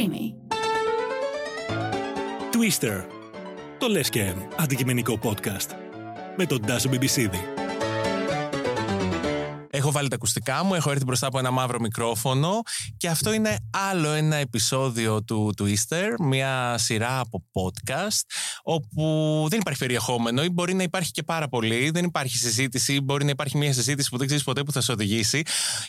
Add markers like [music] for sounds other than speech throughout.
Streamy. Twister. Το λες και αντικειμενικό podcast. Με τον Τάσο Μπιμπισίδη. Έχω βάλει τα ακουστικά μου, έχω έρθει μπροστά από ένα μαύρο μικρόφωνο και αυτό είναι άλλο ένα επεισόδιο του Twister, μια σειρά από podcast όπου δεν υπάρχει περιεχόμενο ή μπορεί να υπάρχει και πάρα πολύ, δεν υπάρχει συζήτηση ή μπορεί να υπάρχει μια συζήτηση που δεν ξέρεις ποτέ που θα σε οδηγήσει.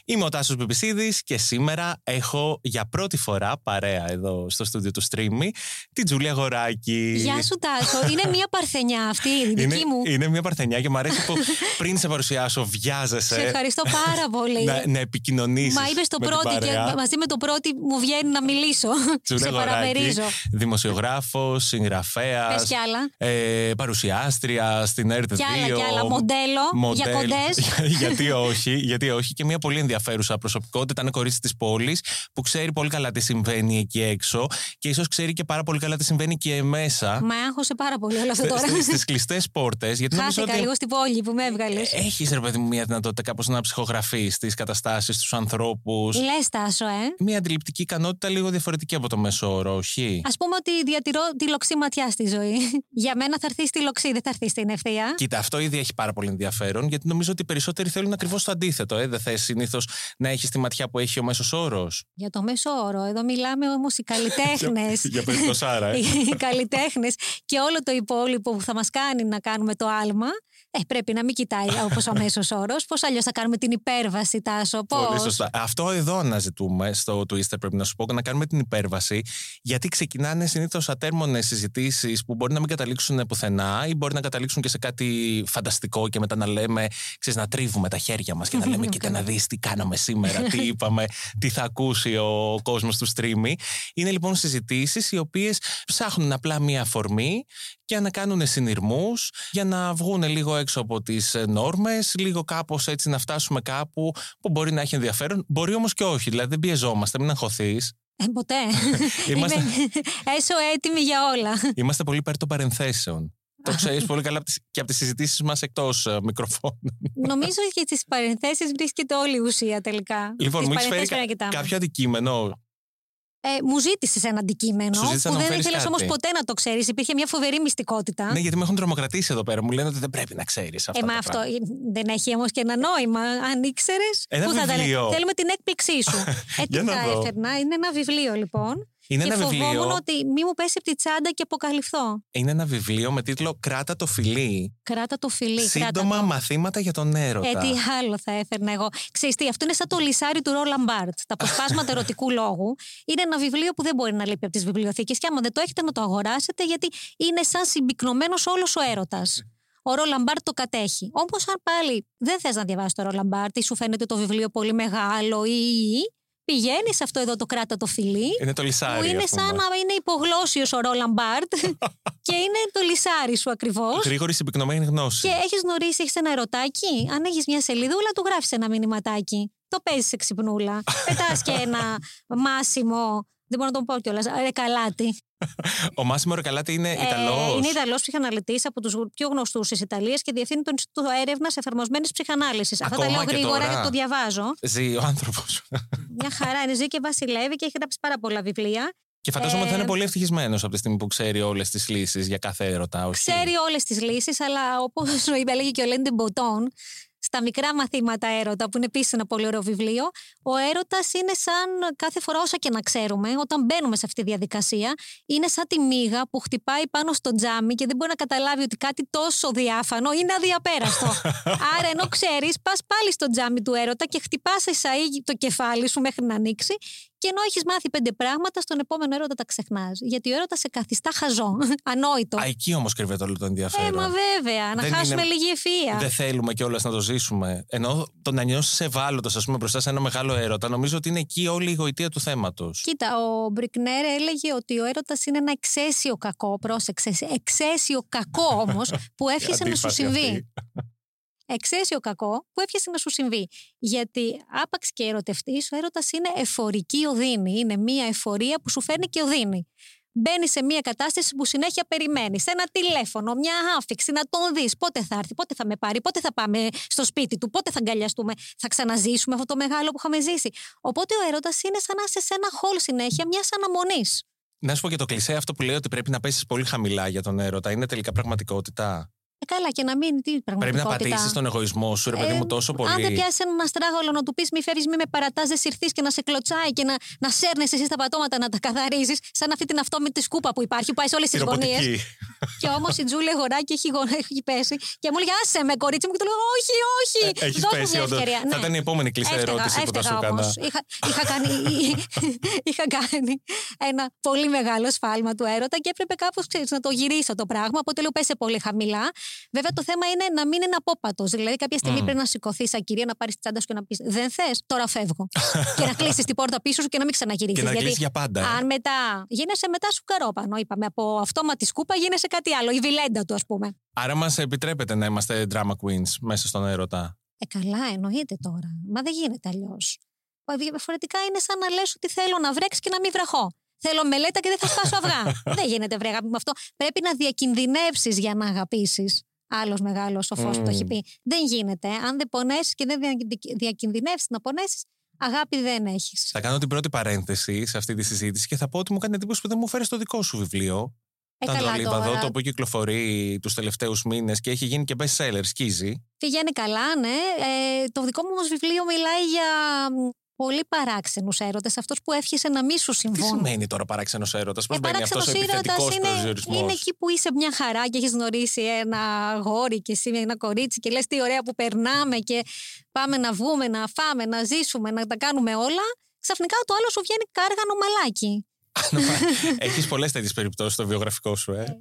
Είμαι ο Τάσος Μπιμπισίδης και σήμερα έχω για πρώτη φορά παρέα εδώ στο στούντιο του Streamy την Τζούλια Γοράκη. Γεια σου Τάσο, είναι μια παρθενιά αυτή η δική είναι, μου. είναι μια παρθενιά και μου αρέσει που πριν σε παρουσιάσω βιάζεσαι. Σε ευχαριστώ πάρα πολύ. να, να επικοινωνήσεις. Μα είπες το πρώτο και μαζί με το πρώτο μου βγαίνει να μιλήσω. [laughs] Τζούλια σε Γοράκη, παραμερίζω. Δημοσιογράφος, συγγραφέας. Πες κι άλλα. Ε, παρουσιάστρια στην ΕΡΤ2. Κι άλλα, κι άλλα. Μοντέλο, για κοντές. [laughs] γιατί όχι, γιατί όχι. Και μια πολύ ενδιαφέρουσα προσωπικότητα. Είναι κορίτσι της πόλης που ξέρει πολύ καλά τι συμβαίνει εκεί έξω και ίσως ξέρει και πάρα πολύ καλά τι συμβαίνει και μέσα. Μα άγχωσε πάρα πολύ όλο αυτό τώρα. Στις κλειστές πόρτες. Γιατί νομίζω Χάθηκα ότι λίγο στην πόλη που με έβγαλες. έχεις ρε παιδί μου μια δυνατότητα κάπως να ψυχογραφεί τι καταστάσεις, του ανθρώπους. Λες, Τάσο, ε. Μια αντιληπτική ικανότητα λίγο διαφορετική από το μέσο όρο, όχι; Α πούμε ότι διατηρώ τη λοξή ματιά στη ζωή. [laughs] Για μένα θα έρθει στη λοξή, δεν θα έρθει στην ευθεία. Κοίτα, αυτό ήδη έχει πάρα πολύ ενδιαφέρον, γιατί νομίζω ότι οι περισσότεροι θέλουν ακριβώς το αντίθετο. Ε. Δεν θες συνήθως να έχεις τη ματιά που έχει ο μέσος όρος. Για το μέσο όρο. Εδώ μιλάμε όμως οι καλλιτέχνες. [laughs] Για περιπτωσάρα, ε. [laughs] οι καλλιτέχνες και όλο το υπόλοιπο που θα μας κάνει να κάνουμε το άλμα. Ε, πρέπει να μην κοιτάει όπως ο μέσος όρος. Πώς αλλιώς θα κάνουμε την υπέρβαση, Τάσο. Πώς; Πολύ σωστά. Αυτό εδώ αναζητούμε στο Twister, πρέπει να σου πω, να κάνουμε την υπέρβαση, γιατί ξεκινάνε συνήθως ατέρμονες συζητήσεις που μπορεί να μην καταλήξουν πουθενά ή μπορεί να καταλήξουν και σε κάτι φανταστικό και μετά να λέμε, ξέρεις, να τρίβουμε τα χέρια μας και να λέμε, [laughs] κοίτα να δεις τι κάναμε σήμερα, τι [laughs] είπαμε, τι θα ακούσει ο κόσμος του streamy. Είναι λοιπόν συζητήσεις οι οποίες ψάχνουν απλά μία αφορμή για να κάνουν συνειρμούς, για να βγουν λίγο έξω από τις νόρμες, λίγο κάπως έτσι να φτάσουμε κάπου που μπορεί να έχει ενδιαφέρον. Μπορεί όμως και όχι, δηλαδή δεν πιεζόμαστε, μην αγχωθείς. Ε, ποτέ. [laughs] Είμαστε- Είμαι [laughs] έσω έτοιμη για όλα. Είμαστε πολύ υπέρ των παρενθέσεων. Το ξέρεις πολύ καλά από τις- και από τις συζητήσεις μας εκτός μικροφώνου. Νομίζω [laughs] ότι στι παρενθέσεις βρίσκεται όλη η ουσία τελικά. Λοιπόν, Τις μου έχεις φέρει παρενθέσεις πρέπει να κα- κοιτάμε. κάποιο αντικείμενο. Ε, μου ζήτησες ένα αντικείμενο Σου ζήτησα που να μου δεν φέρεις ήθελες κάτι. όμω ποτέ να το ξέρεις. Υπήρχε μια φοβερή μυστικότητα. Ναι, γιατί με έχουν τρομοκρατήσει εδώ πέρα. Μου λένε ότι δεν πρέπει να ξέρεις αυτά. Ε, μα τα αυτό πράγματα. ε, δεν έχει όμως και ένα νόημα. Αν ήξερες. Ένα Πού θα ήταν. βιβλίο. Θέλουμε την έκπληξή σου. ε, [laughs] τι Για να θα δω. έφερνα. Είναι ένα βιβλίο λοιπόν. Είναι και ένα φοβόμουν βιβλίο. ότι μη μου πέσει από τη τσάντα και αποκαλυφθώ. Είναι ένα βιβλίο με τίτλο Κράτα το φιλί. Κράτα το φιλί. κράτα Σύντομα το. μαθήματα για τον έρωτα. Ε, τι άλλο θα έφερνα εγώ. Ξέρεις τι, αυτό είναι σαν το λισάρι του Ρόλαν Μπάρτ. Τα αποσπάσματα [laughs] ερωτικού λόγου. Είναι ένα βιβλίο που δεν μπορεί να λείπει από τις βιβλιοθήκες. Και άμα δεν το έχετε, να το αγοράσετε, γιατί είναι σαν συμπυκνωμένος όλος ο έρωτας. Ο Ρόλαν Μπάρτ το κατέχει. Όμως, αν πάλι δεν θες να διαβάσεις το Ρόλαν Μπάρτ ή σου φαίνεται το βιβλίο πολύ μεγάλο ή. Πηγαίνεις σε αυτό εδώ το κράτα το φιλί. Είναι το λισάρι. Που είναι ας πούμε. σαν να είναι υπογλώσιος ο Ρόλαν Μπάρτ [laughs] και είναι το λισάρι σου ακριβώς. Γρήγορη συμπυκνωμένη γνώση. Και έχεις γνωρίσει, έχεις ένα ερωτάκι; Αν έχεις μια σελίδούλα, του γράφεις ένα μηνυματάκι. Το παίζεις σε ξυπνούλα. [laughs] Πετάς και ένα μάσιμο. Δεν μπορώ να τον πω κιόλας. Ρεκαλάτι. Ο Μάσιμο Ρεκαλάτη είναι Ε, Ιταλός. είναι Ιταλός ψυχαναλυτής από τους πιο γνωστούς της Ιταλίας και διευθύνει το Ινστιτούτο Έρευνας Εφαρμοσμένης Ψυχανάλυσης. Αυτά τα Ακόμα λέω και γρήγορα τώρα. γιατί το διαβάζω. Ζει ο άνθρωπος. Μια χαρά είναι, ζει και βασιλεύει και έχει γράψει πάρα πολλά βιβλία. και φαντάζομαι ότι θα Ε, είναι πολύ ευτυχισμένος από τη στιγμή που ξέρει όλες τις λύσεις για κάθε έρωτα. Όχι. Ξέρει όλες τις λύσεις, αλλά όπως έλεγε και ο Λέντι Μποτόν, στα μικρά μαθήματα έρωτα, που είναι επίσης ένα πολύ ωραίο βιβλίο, ο έρωτας είναι σαν κάθε φορά όσα και να ξέρουμε, όταν μπαίνουμε σε αυτή τη διαδικασία, είναι σαν τη μύγα που χτυπάει πάνω στο τζάμι και δεν μπορεί να καταλάβει ότι κάτι τόσο διάφανο είναι αδιαπέραστο. [laughs] Άρα, ενώ ξέρεις, πας πάλι στο τζάμι του έρωτα και χτυπάς εσαΐ το κεφάλι σου μέχρι να ανοίξει. Και ενώ έχεις μάθει πέντε πράγματα, στον επόμενο έρωτα τα ξεχνάς. Γιατί ο έρωτας σε καθιστά χαζό, [laughs] ανόητο. Α, εκεί όμως κρύβεται όλο το ενδιαφέρον. Ε, μα βέβαια, να Δεν χάσουμε είναι- λίγη ευφυα. Δεν θέλουμε κιόλας να το ζήσουμε. Ενώ το να νιώσεις ευάλωτος, ας πούμε, μπροστά σε ένα μεγάλο έρωτα, νομίζω ότι είναι εκεί όλη η γοητεία του θέματος. Κοίτα, ο Μπρικνέρ έλεγε ότι ο έρωτας είναι ένα εξαίσιο κακό. Πρόσεξε, εξαίσιο κακό όμως που έφτιασε να σου συμβεί. Εξαίσιο κακό που έφτιασε να σου συμβεί. Γιατί άπαξ και ερωτευτείς, ο έρωτας είναι εφορική οδύνη. Είναι μία εφορία που σου φέρνει και οδύνη. μπαίνει σε μια κατάσταση που συνέχεια περιμένεις. Ένα τηλέφωνο, μια άφηξη, να τον δεις. Πότε θα έρθει, πότε θα με πάρει, πότε θα πάμε στο σπίτι του, πότε θα αγκαλιαστούμε, θα ξαναζήσουμε αυτό το μεγάλο που είχαμε ζήσει. Οπότε ο έρωτας είναι σαν να είσαι σε ένα χολ συνέχεια μιας αναμονής. Να σου πω και το κλεισέ αυτό που λέει ότι πρέπει να πέσεις πολύ χαμηλά για τον έρωτα. Είναι τελικά πραγματικότητα; Ε, καλά, και να μην. Τι Πρέπει να πατήσεις τον εγωισμό σου, ρε παιδί μου, τόσο πολύ. Ε, Αν δεν πιάσεις έναν αστράγαλο να του πεις μη φεύγει, μη με παρατάς, δεν συρθεί και να σε κλωτσάει και να, να σέρνεσαι εσύ τα πατώματα να τα καθαρίζεις, σαν αυτή την αυτόμητη σκούπα που υπάρχει, που πάει σε όλες τις γωνίες. και όμως η Τζούλια Γοράκη έχει, έχει πέσει και μου λέει Άσε με, κορίτσι μου, και του λέω Όχι, όχι. Ε, έχεις πέσει, όντως. Θα ναι. ήταν η επόμενη κλειστή ερώτηση που θα σου έκανα. Είχα, είχα, κάνει, [laughs] είχα κάνει ένα πολύ μεγάλο σφάλμα του έρωτα και έπρεπε κάπως να το γυρίσω το πράγμα. Οπότε λέω πέσε πολύ χαμηλά. Βέβαια το θέμα είναι να μην είναι απόπατος. Δηλαδή κάποια στιγμή mm. πρέπει να σηκωθείς σαν κυρία, να πάρεις τη τσάντα σου και να πεις Δεν θες, τώρα φεύγω. [laughs] και να κλείσεις την πόρτα πίσω σου και να μην ξαναγυρίσεις. Και να Γιατί για πάντα. Αν μετά γίνεσαι μετά σου καρόπανο, είπαμε. Από αυτόματη σκούπα γίνεσαι κάτι άλλο. Η βιλέντα του, ας πούμε. Άρα μας επιτρέπεται να είμαστε drama queens μέσα στον έρωτα; Ε, καλά, εννοείται τώρα. Μα δεν γίνεται αλλιώς. Διαφορετικά είναι σαν να λες ότι θέλω να βρέξεις και να μην βραχώ. Θέλω μελέτα και δεν θα σπάσω αυγά. [laughs] δεν γίνεται, βρε με αυτό. Πρέπει να διακινδυνεύσεις για να αγαπήσεις άλλος μεγάλος σοφό mm. που το έχει πει. Δεν γίνεται. Αν δεν πονέσεις και δεν διακινδυνεύσεις να πονέσεις, αγάπη δεν έχεις. Θα κάνω την πρώτη παρένθεση σε αυτή τη συζήτηση και θα πω ότι μου κάνει εντύπωση που δεν μου φέρει το δικό σου βιβλίο. Ε, το Αλίβαδο, το οποίο κυκλοφορεί τους τελευταίους μήνες και έχει γίνει και best seller, σκίζει. Πηγαίνει καλά, ναι. Ε, το δικό μου όμως βιβλίο μιλάει για πολύ παράξενους έρωτες, αυτός που εύχεσαι να μη σου συμβούν. Τι σημαίνει τώρα παράξενος έρωτας, Πώς ε, μπαίνει αυτός ο επιθετικός είναι, είναι εκεί που είσαι μια χαρά και έχεις γνωρίσει ένα γόρι και εσύ ένα κορίτσι και λες τι ωραία που περνάμε και πάμε να βγούμε, να φάμε, να ζήσουμε, να τα κάνουμε όλα. Ξαφνικά το άλλο σου βγαίνει κάργανο μαλάκι. [laughs] Έχεις πολλές τέτοιες περιπτώσεις στο βιογραφικό σου, ε.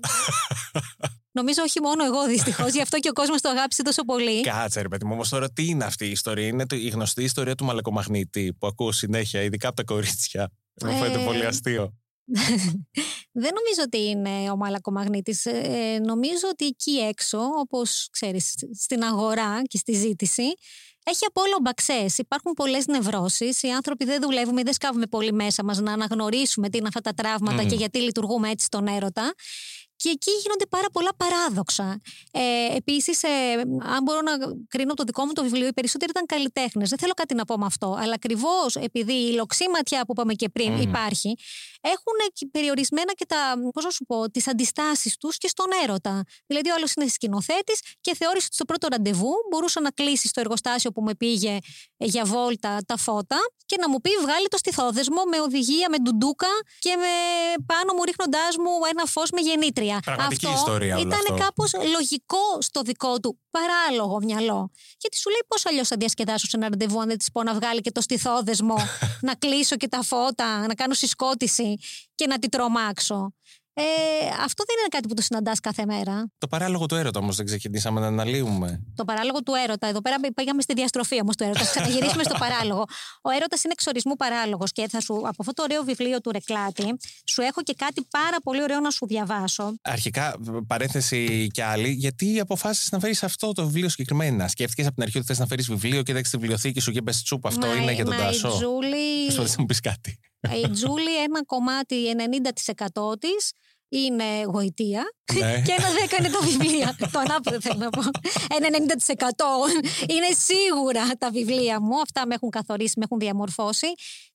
Νομίζω όχι μόνο εγώ δυστυχώς, [laughs] γι' αυτό και ο κόσμος το αγάπησε τόσο πολύ. Κάτσε, ρε παιδί μου, όμως τώρα τι είναι αυτή η ιστορία; Είναι η γνωστή ιστορία του μαλακομαγνήτη που ακούω συνέχεια, ειδικά από τα κορίτσια. Μου φαίνεται ε, πολύ αστείο. [laughs] Δεν νομίζω ότι είναι ο μαλακομαγνήτης. Ε, νομίζω ότι εκεί έξω, όπως ξέρεις, στην αγορά και στη ζήτηση, έχει από όλο μπαξές. Υπάρχουν πολλές νευρώσεις. Οι άνθρωποι δεν δουλεύουμε ή δεν σκάβουμε πολύ μέσα μας να αναγνωρίσουμε τι είναι αυτά τα τραύματα και γιατί λειτουργούμε έτσι στον έρωτα. Και εκεί γίνονται πάρα πολλά παράδοξα. Ε, Επίσης, ε, αν μπορώ να κρίνω το δικό μου το βιβλίο, οι περισσότεροι ήταν καλλιτέχνες. Δεν θέλω κάτι να πω με αυτό. Αλλά ακριβώς επειδή η λοξίματια που είπαμε και πριν υπάρχει, έχουν περιορισμένα και τα, πώς να σου πω, τις αντιστάσεις τους και στον έρωτα. Δηλαδή ο άλλος είναι σκηνοθέτης και θεώρησε ότι στο πρώτο ραντεβού μπορούσε να κλείσει στο εργοστάσιο που με πήγε για βόλτα τα φώτα και να μου πει βγάλει το στιθόδεσμο με οδηγία, με ντουντούκα και με πάνω μου ρίχνοντάς μου ένα φως με γεννήτρια. Πραγματική αυτό ιστορία ήταν κάπως λογικό στο δικό του παράλογο μυαλό. Γιατί σου λέει πώς αλλιώς θα διασκεδάσω σε ένα ραντεβού αν δεν της πω να βγάλει και το στιθόδεσμο, [laughs] να κλείσω και τα φώτα, να κάνω συσκότηση και να τη τρομάξω. Ε, αυτό δεν είναι κάτι που το συναντάς κάθε μέρα. Το παράλογο του έρωτα όμως δεν ξεκινήσαμε να αναλύουμε. Το παράλογο του έρωτα. Εδώ πέρα πήγαμε στη διαστροφή όμως του έρωτα. Θα ξαναγυρίσουμε στο παράλογο. Ο έρωτας είναι εξορισμού παράλογος και θα σου, από αυτό το ωραίο βιβλίο του Ρεκλάτη, σου έχω και κάτι πάρα πολύ ωραίο να σου διαβάσω. Αρχικά, παρένθεση κι άλλη, γιατί αποφάσισες να φέρεις αυτό το βιβλίο συγκεκριμένα; Σκέφτηκες από την αρχή ότι θες να φέρεις βιβλίο και δεν τη βιβλιοθήκη σου και πε τσούπ. Αυτό μα, είναι για τον Τάσο; Τζούλη... να μου πεις κάτι. Η Τζούλη, ένα κομμάτι 90% της είναι γοητεία ναι. [laughs] και ένας 10 είναι τα βιβλία. το ανάποδο θέλω να πω. Ένα 90% είναι σίγουρα τα βιβλία μου. Αυτά με έχουν καθορίσει, με έχουν διαμορφώσει.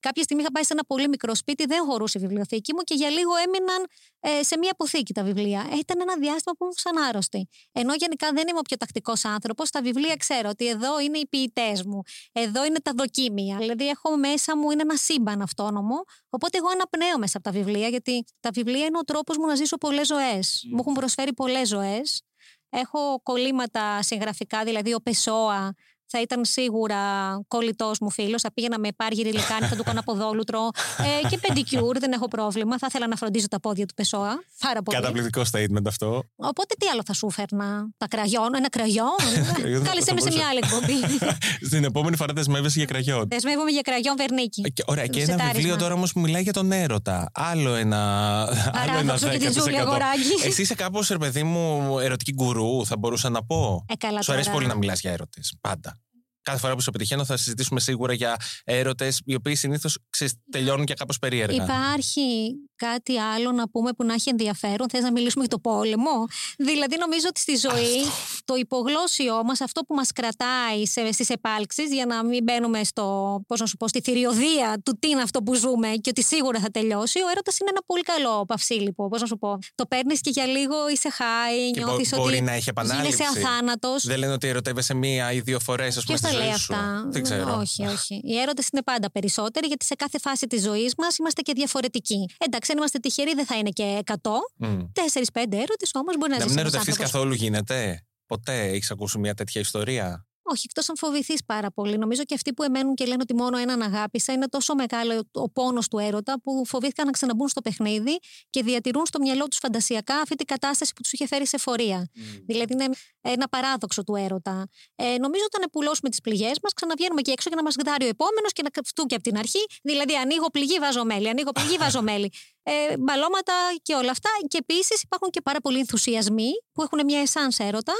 Κάποια στιγμή είχα πάει σε ένα πολύ μικρό σπίτι, δεν χωρούσε η βιβλιοθήκη μου και για λίγο έμειναν ε, σε μία αποθήκη τα βιβλία. Ε, ήταν ένα διάστημα που ήμουν σαν άρρωστη. Ενώ γενικά δεν είμαι ο πιο τακτικός άνθρωπος, τα βιβλία ξέρω ότι εδώ είναι οι ποιητές μου, εδώ είναι τα δοκίμια. Δηλαδή, έχω μέσα μου είναι ένα σύμπαν αυτόνομο. Οπότε, εγώ αναπνέω μέσα από τα βιβλία, γιατί τα βιβλία είναι ο τρόπος μου να ζήσω πολλές ζωές. Μου έχουν προσφέρει πολλές ζωές. Έχω κολλήματα συγγραφικά, δηλαδή ο Πεσόα θα ήταν σίγουρα κολλητό μου φίλος. Θα πήγαινα με πάρει λικάνη, θα του κάνω αποδόλουτρο. ε, και πεντικιούρ, δεν έχω πρόβλημα. Θα ήθελα να φροντίζω τα πόδια του Πεσόα. Πάρα πολύ. Καταπληκτικό statement αυτό. Οπότε τι άλλο θα σου φέρνα; Τα κραγιόν, ένα κραγιόν; [laughs] Κάλεσε με σε μια άλλη εκπομπή. [laughs] Στην επόμενη φορά δεσμεύεσαι για κραγιόν. Δεσμεύομαι για κραγιόν βερνίκι. Και, ωραία, και ένα βιβλίο τώρα όμως που μιλάει για τον έρωτα. Άλλο ένα. Άλλο ένα Εσύ είσαι κάπως, ρε παιδί μου, ερωτική γκουρού, θα μπορούσα να πω. Ε, καλά, Σου αρέσει πολύ να μιλάς για έρωτες. Πάντα. Κάθε φορά που σε πετυχαίνω θα συζητήσουμε σίγουρα για έρωτες, οι οποίοι συνήθως τελειώνουν και κάπως περίεργα. Υπάρχει κάτι άλλο να πούμε που να έχει ενδιαφέρον; Θες να μιλήσουμε για το πόλεμο; Δηλαδή, νομίζω ότι στη ζωή το υπογλώσιό μας, αυτό που μας κρατάει στις επάλξεις, για να μην μπαίνουμε στο, πώς να σου πω, στη θηριωδία του τι είναι αυτό που ζούμε και ότι σίγουρα θα τελειώσει, ο έρωτας είναι ένα πολύ καλό παυσίλιπο. Πώς να σου πω. Το παίρνεις και για λίγο είσαι high, νιώθεις ότι. Μπορεί να έχει επανάληψη. Γίνεσαι αθάνατος. Δεν λένε ότι ερωτεύεσαι μία ή δύο φορές, ας πούμε. Ποιος τα λέει αυτά; Δεν ξέρω. Όχι, όχι. Οι έρωτες είναι πάντα περισσότεροι, γιατί σε κάθε φάση της ζωής μας είμαστε και διαφορετικοί. Εντάξει, αν είμαστε τυχεροί, δεν θα είναι και 100. Τέσσερι-πέντε έρωτες όμως μπορεί να ζήσει. Να μην ερωτευτείς καθόλου γίνεται; Ποτέ έχεις ακούσει μια τέτοια ιστορία; Όχι, εκτός αν φοβηθείς πάρα πολύ. Νομίζω και αυτοί που εμένουν και λένε ότι μόνο έναν αγάπησα είναι τόσο μεγάλο ο πόνος του έρωτα που φοβήθηκαν να ξαναμπούν στο παιχνίδι και διατηρούν στο μυαλό τους φαντασιακά αυτή την κατάσταση που τους είχε φέρει σε φορεία. Δηλαδή είναι ένα παράδοξο του έρωτα. Ε, νομίζω όταν επουλώσουμε τις πληγές μας, ξαναβγαίνουμε και έξω για να μας γδάρει ο επόμενος και να κρυφτούν και από την αρχή. Δηλαδή, ανοίγω πληγή, βάζω μέλι, ανοίγω πληγή, βάζω μέλι. Ε, μπαλώματα και όλα αυτά. Και επίσης υπάρχουν και πάρα πολλοί ενθουσιασμοί που έχουν μια εσάν έρωτα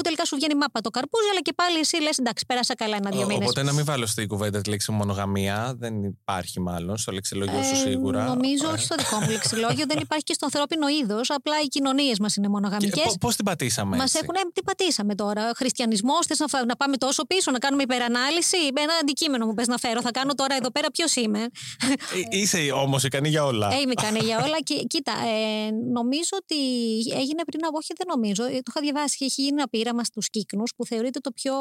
που τελικά σου βγαίνει μάπα το καρπούζι, αλλά και πάλι εσύ λες: Εντάξει, πέρασα καλά ένα-δύο μήνες. Οπότε να μην βάλω στην κουβέντα τη λέξη μονογαμία. Δεν υπάρχει μάλλον στο λεξιλόγιο σου ε, σίγουρα. Νομίζω όχι στο δικό μου λεξιλόγιο, δεν υπάρχει και στο ανθρώπινο είδος. Απλά οι κοινωνίες μας είναι μονογαμικές. Πώς την πατήσαμε. Μας έχουν. Ε, τι πατήσαμε τώρα. Χριστιανισμός, θες να, να πάμε τόσο πίσω, να κάνουμε υπερανάλυση; Ένα αντικείμενο μου πες να φέρω. Θα κάνω τώρα εδώ πέρα ποιος είμαι; Ε, είσαι όμως ικανή για όλα. Ε, είμαι ικανή για όλα. Και, κοίτα, ε, νομίζω ότι έγινε πριν από. Όχι, δεν νομίζω. Το είχα διαβάσει. Έχει γίνει ένα πείραμα στου κύκνους που θεωρείται το πιο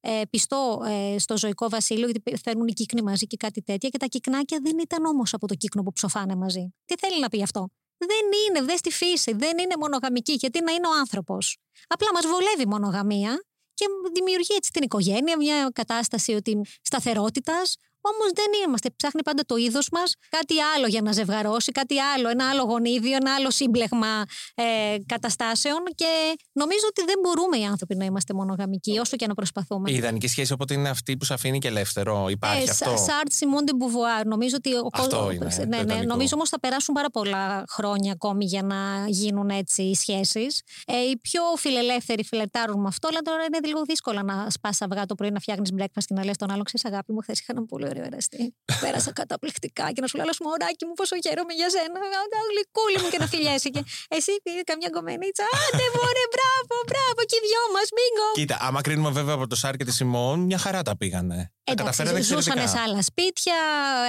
ε, πιστό ε, στο ζωικό βασίλειο, γιατί φέρνουν οι κύκνοι μαζί και κάτι τέτοια. Και τα κυκνάκια δεν ήταν όμως από το κύκνο που ψοφάνε μαζί. Τι θέλει να πει αυτό; Δεν είναι, δεν στη φύση, δεν είναι μονογαμική. Γιατί να είναι ο άνθρωπος. Απλά μας βολεύει η μονογαμία και δημιουργεί έτσι την οικογένεια, μια κατάσταση ότι σταθερότητας, Όμως δεν είμαστε. Ψάχνει πάντα το είδος μας κάτι άλλο για να ζευγαρώσει, κάτι άλλο, ένα άλλο γονίδιο, ένα άλλο σύμπλεγμα ε, καταστάσεων. Και νομίζω ότι δεν μπορούμε οι άνθρωποι να είμαστε μονογαμικοί, όσο και να προσπαθούμε. Η ιδανική σχέση οπότε είναι αυτή που σε αφήνει και ελεύθερο. Υπάρχει ε, αυτό; Σαρτρ Σιμών Μπουβουάρ. Νομίζω ότι ο κόσμο. Ναι, ναι, νομίζω όμως θα περάσουν πάρα πολλά χρόνια ακόμη για να γίνουν έτσι οι σχέσεις. Ε, οι πιο φιλελεύθεροι φλερτάρουν με αυτό, αλλά τώρα είναι λίγο δύσκολο να σπάσει αυγά το πρωί να φτιάχνεις breakfast και να λες τον άλλο, ξέρεις αγάπη μου, χθες είχα ένα πολύ ωραίο εραστή. Πέρασα καταπληκτικά και να σου λέω, μωράκι μου, πόσο χαίρομαι για σένα. Γλυκούλη μου και να φιλιέσαι. Και εσύ πήγε καμιά κομμενίτσα. Άντε, μωρέ, μπράβο, μπράβο, και οι δυο μας, μίγκο. Κοίτα, άμα κρίνουμε βέβαια από το Σάρ και τη Σιμών, μια χαρά τα πήγανε. Εντάξει, ζούσαν σε άλλα σπίτια,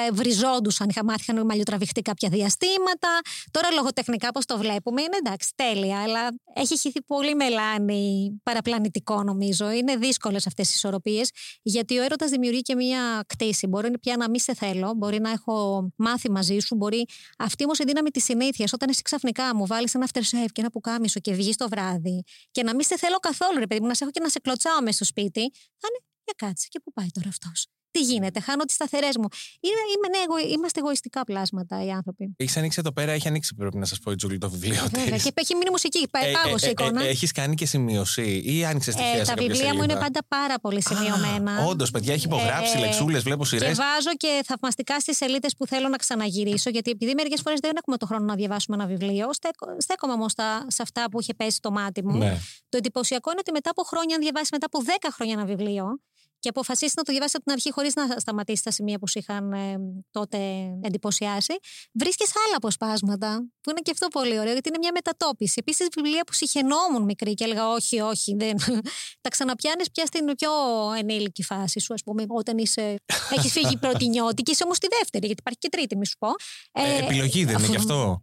ε, βριζόντουσαν, είχα μάθει, είχαν μαλλιοτραβηχτεί κάποια διαστήματα. Τώρα λογοτεχνικά, πώς το βλέπουμε, είναι εντάξει, τέλεια, αλλά έχει χυθεί πολύ μελάνι παραπλανητικό, νομίζω. Είναι δύσκολες αυτές οι ισορροπίες, γιατί ο έρωτας δημιουργεί και μια κτήση. Μπορεί πια να μην σε θέλω, μπορεί να έχω μάθει μαζί σου, μπορεί αυτή όμως η δύναμη της συνήθειας, όταν εσύ ξαφνικά μου βάλεις ένα aftershave και ένα πουκάμισο και βγεις το βράδυ και να μην σε θέλω καθόλου, ρε παιδί μου, να σε έχω και να σε κλωτσάω μέσα στο σπίτι, θα είναι για κάτσε και πού πάει τώρα αυτός. Τι γίνεται, χάνω τις σταθερές μου. Είμαι, είμαι, ναι, είμαστε εγωιστικά πλάσματα οι άνθρωποι. Έχεις ανοίξει εδώ πέρα, έχει ανοίξει πρέπει να σας πω η Τζούλη το βιβλίο τη. Βέβαια, και έχει μείνει μουσική. Πάει ε, πάγος ε, ε, εικόνα. Ε, έχεις κάνει και σημείωση ή άνοιξες τη ε, Τα βιβλία μου είναι πάντα πάρα πολύ σημειωμένα. Όντως, παιδιά, έχει υπογράψει ε, λεξούλες, βλέπω σειρές. Και βάζω και θαυμαστικά στις σελίδες που θέλω να ξαναγυρίσω, γιατί επειδή μερικές φορές δεν έχουμε το χρόνο να διαβάσουμε ένα βιβλίο, στέκομαι όμως σε αυτά που είχε πέσει το μάτι μου. Ναι. Το εντυπωσιακό είναι ότι μετά από χρόνια, αν διαβάσεις μετά από 10 χρόνια ένα βιβλίο, και αποφασίσεις να το διαβάσεις από την αρχή χωρίς να σταματήσεις τα σημεία που σου είχαν ε, τότε εντυπωσιάσει, βρίσκεις άλλα αποσπάσματα, που είναι και αυτό πολύ ωραίο, γιατί είναι μια μετατόπιση. Επίσης, βιβλία που συχαινόμουν μικρή και έλεγα Όχι, όχι, δεν. [laughs] τα ξαναπιάνεις πια στην πιο ενήλικη φάση σου, ας πούμε, όταν είσαι. [laughs] έχεις φύγει πρώτη νιώτη και είσαι όμως στη δεύτερη, γιατί υπάρχει και τρίτη, μη σου πω. Ε, επιλογή δεν είναι γι' αυτό.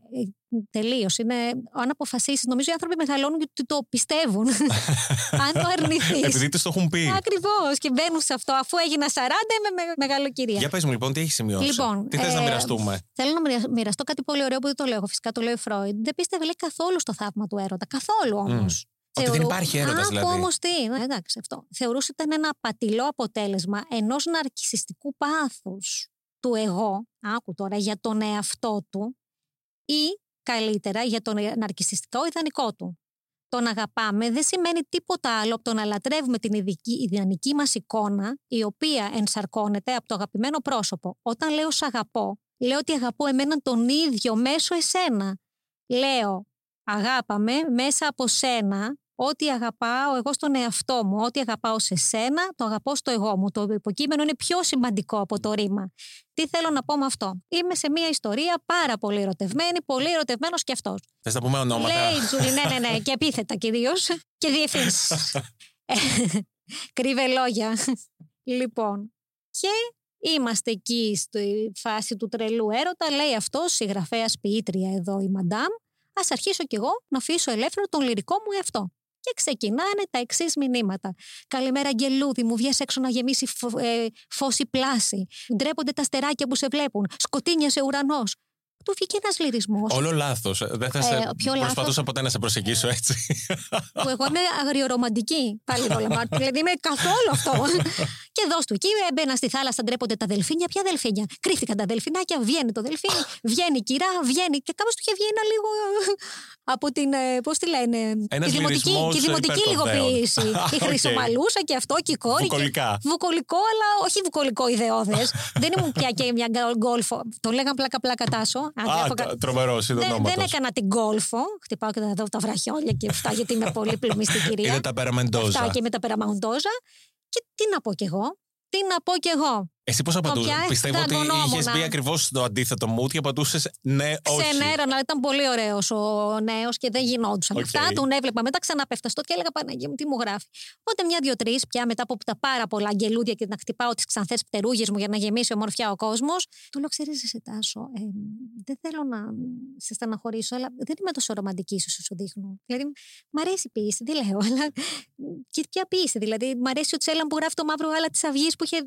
Ε, Τελείω. Αν αποφασίσεις, νομίζω οι άνθρωποι μεγαλώνουν γιατί το πιστεύουν. [laughs] αν το αρνηθείς. Επειδή τους το έχουν πει. Ακριβώς. Και μπαίνουν σε αυτό. Αφού έγινα 40, είμαι με, μεγάλο κυρία. Για πες μου λοιπόν, τι έχεις σημειώσει; Λοιπόν, τι θες ε, να μοιραστούμε; Θέλω να μοιραστώ κάτι πολύ ωραίο που δεν το λέω. Φυσικά το λέει ο Φρόιντ. Δεν πίστευε λέει, καθόλου στο θαύμα του έρωτα. Καθόλου όμως. Mm. Ότι δεν υπάρχει έρωτας δηλαδή. Όμως τι. Ναι, εντάξει, αυτό. Θεωρούσε ότι ήταν ένα απατηλό αποτέλεσμα ενός ναρκιστικού πάθους του εγώ, άκου τώρα, για τον εαυτό του ή καλύτερα για τον ναρκιστικό ιδανικό του. Το να αγαπάμε δεν σημαίνει τίποτα άλλο από το να λατρεύουμε την ειδική, ιδανική μας εικόνα, η οποία ενσαρκώνεται από το αγαπημένο πρόσωπο. Όταν λέω σ' αγαπώ, λέω ότι αγαπώ εμένα τον ίδιο μέσω εσένα. Λέω αγάπαμε μέσα από σένα ό,τι αγαπάω εγώ στον εαυτό μου, ό,τι αγαπάω σε σένα, το αγαπώ στο εγώ μου. Το υποκείμενο είναι πιο σημαντικό από το ρήμα. Τι θέλω να πω με αυτό; Είμαι σε μια ιστορία πάρα πολύ ερωτευμένη, πολύ ερωτευμένος και αυτός. Θες να πούμε ονόματα; Λέει Τζούλη, ναι, ναι, ναι, και επίθετα κυρίω. και διευθύνσεις. [laughs] Κρύβε λόγια. λοιπόν. Και είμαστε εκεί στη φάση του τρελού έρωτα. Λέει αυτός, συγγραφέας ποιήτρια εδώ η Μαντάμ. Α αρχίσω κι εγώ να αφήσω ελεύθερο τον λυρικό μου εαυτό. Και ξεκινάνε τα εξής μηνύματα. Καλημέρα, Αγγελούδη, μου βγες έξω να γεμίσει φω, ε, φώση πλάση. Ντρέπονται τα στεράκια που σε βλέπουν. Σκοτίνιασε ουρανός του βγήκε ένας λυρισμός. Όλο λάθος. Δεν θα σε. Ε, προσπαθούσα λάθος... ποτέ να σε προσεγγίσω έτσι. Που εγώ είμαι αγριορομαντική. Πάλι όλα [laughs] Δηλαδή είμαι καθόλου αυτό. και δώσ' του εκεί, έμπαινα στη θάλασσα, ντρέπονται τα δελφίνια. Ποια δελφίνια; Κρύφτηκαν τα δελφινάκια, βγαίνει το δελφίνι, βγαίνει η κυρά, βγαίνει. Και κάπως του είχε βγει ένα λίγο. από την. Ε, Πώς τη λένε. τη δημοτική, και δημοτική λιγοποίηση. [laughs] η χρυσομαλούσα και αυτό και η κόρη. Βουκολικά. Βουκολικό, αλλά όχι βουκολικό ιδεώδες. [laughs] Δεν ήμουν πια και μια γκολφο. Τον λέγαν πλάκα-πλάκα τάσο. Α, τρομερό, δεν, δεν έκανα την γκολφο. Χτυπάω και τα, τα βραχιόλια και αυτά, γιατί είμαι πολύ πλημμύστη κυρία. [laughs] Είναι τα περαμεντόζα. Αυτά και με τα περαμεντόζα. Και τι να πω κι εγώ; Τι να πω κι εγώ; Εσύ πώς απαντούσες; Πιστεύω ότι είχες μπει ακριβώς στο αντίθετο μου και απαντούσες ναι, όχι. Ξενέρα, αλλά ήταν πολύ ωραίος ο νέος και δεν γινόντουσαν okay. αυτά. Τον έβλεπα μετά ξαναπέφτα και έλεγα Παναγία μου, τι μου γράφει. Οπότε μια-δύο-τρει πια μετά από τα πάρα πολλά αγγελούδια και να χτυπάω τις ξανθές πτερούγες μου για να γεμίσει ομορφιά ο κόσμος. Του λέω, ξέρεις, σε τάσο. Ε, δεν θέλω να σε στεναχωρήσω, αλλά δεν είμαι τόσο ρομαντική ίσως σου δείχνω. Δηλαδή, μ' αρέσει η ποιήση, τι λέω, αλλά. Και ποια ποιήση, δηλαδή, μ' αρέσει ο Τσέλαν που γράφει το μαύρο γάλα της Αυγής που είχε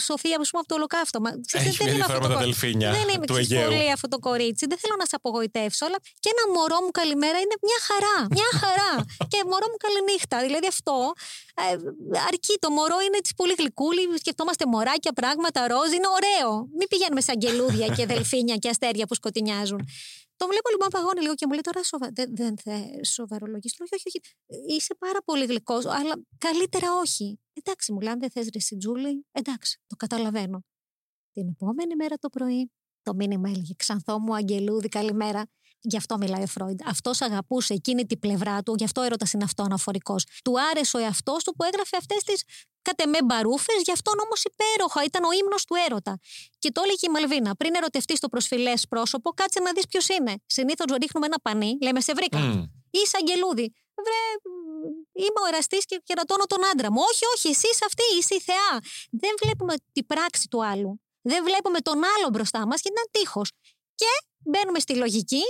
Σοφία, πούμε, από το ολοκαύτωμα. Έχεις δεν είναι αυτό το δελφίνια Δεν είμαι πολύ αυτό το κορίτσι. Δεν θέλω να σε απογοητεύσω, αλλά και ένα μωρό μου καλημέρα είναι μια χαρά. Μια χαρά. [laughs] και μωρό μου καληνύχτα. Δηλαδή αυτό ε, αρκεί. Το μωρό είναι έτσι πολύ γλυκούλη. Σκεφτόμαστε μωράκια, πράγματα, ροζ. Είναι ωραίο. Μην πηγαίνουμε σε αγγελούδια και [laughs] δελφίνια και αστέρια που σκοτεινιάζουν. Το βλέπω λοιπόν παγώνει λίγο και μου λέει τώρα σοβα... δεν, δεν θα σοβαρολογήσει. Όχι, όχι, όχι. Είσαι πάρα πολύ γλυκός, αλλά καλύτερα όχι. Εντάξει, μου λέει, αν δεν θες ρε Τζούλη, εντάξει, το καταλαβαίνω. Την επόμενη μέρα το πρωί, το μήνυμα έλεγε Ξανθό μου, Αγγελούδη, καλημέρα. Γι' αυτό μιλάει ο Φρόιντ. Αυτός αγαπούσε εκείνη την πλευρά του, γι' αυτό έρωτας είναι αυτό αναφορικό. Του άρεσε ο εαυτός του που έγραφε αυτές τις κατ' εμέ μπαρούφες, γι' αυτόν όμως υπέροχα. Ήταν ο ύμνος του έρωτα. Και το έλεγε η Μαλβίνα. Πριν ερωτευτεί το προσφυλές πρόσωπο, κάτσε να δεις ποιος είναι. Συνήθως ρίχνουμε ένα πανί, λέμε σε βρήκα. Mm. Είσαι αγγελούδι. Βρε, είμαι ο εραστής και κερατώνω τον άντρα μου. Όχι, όχι, εσύ είσαι αυτή, είσαι η θεά. Δεν βλέπουμε την πράξη του άλλου. Δεν βλέπουμε τον άλλο μπροστά μας και είναι τείχο. Και μπαίνουμε στη λογική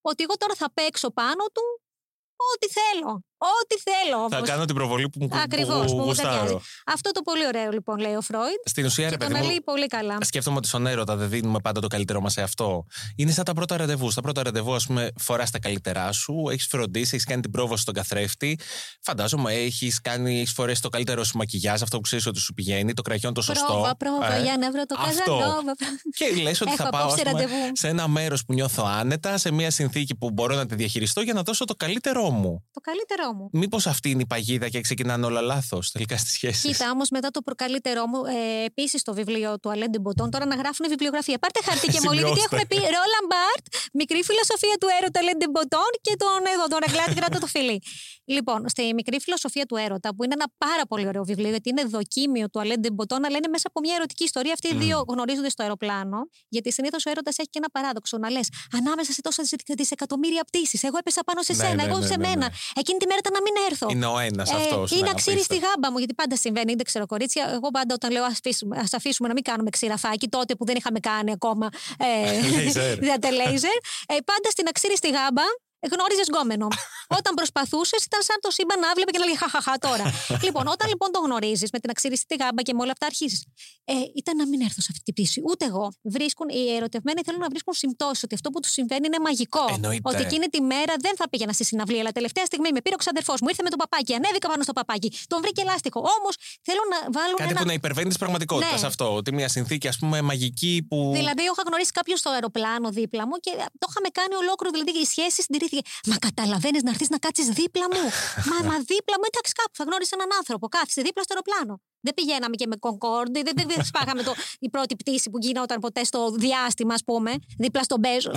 ότι εγώ τώρα θα παίξω πάνω του ό,τι θέλω. Ό,τι θέλω. Θα κάνω την προβολή που μου Ακριβώς, που μου Αυτό το πολύ ωραίο λοιπόν λέει ο Φρόιντ. Στην ουσία, ρε παιδί. Μου, πολύ καλά. Σκέφτομαι ότι στον έρωτα δεν δίνουμε πάντα το καλύτερό μας σε αυτό. Είναι σαν τα πρώτα ραντεβού. Στα πρώτα ραντεβού, ας πούμε, φοράς τα καλύτερά σου, έχεις φροντίσει, έχεις κάνει την πρόβαση στον καθρέφτη. Φαντάζομαι έχεις κάνει, έχεις φορέσει το καλύτερο σου μακιγιάζ, αυτό που ξέρεις ότι σου πηγαίνει, το κραγιόν το σωστό. Πρόβα, πρόβα, ε, για να βρω το καζανόβα. Και λες ότι θα πάω σε ένα μέρος που νιώθω άνετα, σε μια συνθήκη που μπορώ να τη διαχειριστώ για να δώσω το καλύτερό μου. Το καλύτερό μου. Μήπως αυτή αυτή είναι η παγίδα και ξεκινάνε όλα λάθος τελικά στη σχέση; Κοίτα, όμως μετά το προκαλύτερό μου, ε, επίσης το βιβλίο του Αλέντε Μποτών, τώρα να γράφουν βιβλιογραφία. Πάρτε χαρτί και [laughs] μολύβι, τι έχουμε πει. Ρόλαν Μπαρτ, μικρή φιλοσοφία του έρωτα Αλέντε Μποτών και τον εδώ, τον Αγκλάτη κράτα το φιλί. Λοιπόν, στη μικρή φιλοσοφία του έρωτα, που είναι ένα πάρα πολύ ωραίο βιβλίο, γιατί είναι δοκίμιο του Αλέντε Μποτών, αλλά είναι μέσα από μια ερωτική ιστορία. Αυτοί οι mm. δύο γνωρίζονται στο αεροπλάνο, γιατί συνήθως ο έρωτας έχει και ένα παράδοξο να λες ανάμεσα σε τόσα δισεκατομμύρια πτήσεις. Εγώ έπεσα πάνω σε ναι, σένα, ναι, εγώ ναι, σε μένα. Εκείνη τη μέρα ήταν να μην έρθω. Είναι ο ένας ε, αυτός. Ή να ξύρει τη γάμπα μου, γιατί πάντα συμβαίνει, δεν ξέρω κορίτσια. Εγώ πάντα όταν λέω ας αφήσουμε, αφήσουμε να μην κάνουμε ξηραφάκι, τότε που δεν είχαμε κάνει ακόμα ε, [laughs] λέιζερ. [laughs] ε, πάντα στην αξίρι στη γάμπα γνώριζε γκόμενο. [laughs] όταν προσπαθούσες, ήταν σαν το σύμπαν να βλέπει και να λέει Χαχαχά τώρα. [laughs] λοιπόν, όταν λοιπόν το γνωρίζεις με την αξίριστη γάμπα και με όλα αυτά αρχίζεις. Ε, ήταν να μην έρθω σε αυτή την πτήση. Ούτε εγώ. Βρίσκουν, οι ερωτευμένοι θέλουν να βρίσκουν συμπτώσεις ότι αυτό που τους συμβαίνει είναι μαγικό. Εννοείται. Ότι εκείνη τη μέρα δεν θα πήγαινα στη συναυλία, αλλά τελευταία στιγμή με πήρε ο ξαδερφός μου, ήρθε με το παπάκι, ανέβηκα πάνω στο παπάκι, τον βρήκε λάστιχο. Όμως θέλω να βάλω. Κάτι ένα... που να υπερβαίνει της πραγματικότητας ναι. αυτό. Ότι μια συνθήκη, ας πούμε, μαγική που. Δηλαδή, είχα γνωρίσει κάποιο στο αεροπλάνο δίπλα μου και το είχαμε κάνει ολόκληρο. Δηλαδή, η σχέση συντηρήθηκε. Μα καταλαβαίνεις να έρθεις να κάτσεις δίπλα μου. [laughs] μα, μα δίπλα μου, εντάξει, κάπου θα γνώρισε έναν άνθρωπο. Κάθισε δίπλα στο αεροπλάνο. Δεν πηγαίναμε και με Concorde, δεν, δεν, σπάγαμε το, η πρώτη πτήση που γινόταν ποτέ στο διάστημα, ας πούμε, δίπλα στον Μπέζο.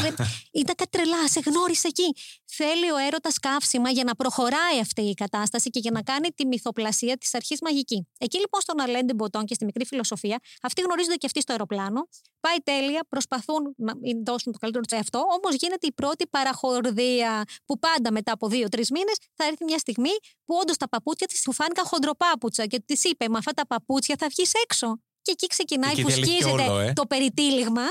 Ήταν κάτι τρελά, σε γνώρισε εκεί. Θέλει ο έρωτας καύσιμα για να προχωράει αυτή η κατάσταση και για να κάνει τη μυθοπλασία της αρχής μαγική. Εκεί λοιπόν στον Αλέντε Μποτόν και στη μικρή φιλοσοφία, αυτοί γνωρίζονται και αυτοί στο αεροπλάνο. Πάει τέλεια, προσπαθούν να δώσουν το καλύτερο τους εαυτό, όμως γίνεται η πρώτη παραχορδία που πάντα μετά από δύο-τρεις μήνες θα έρθει μια στιγμή που όντως τα παπούτσια της του φάνηκαν χοντροπάπουτσα και της είπε: Με αυτά τα παπούτσια θα βγεις έξω. Και εκεί ξεκινάει, Εκεί που διαλύθηκε σκίζεται όλο, ε. το περιτύλιγμα.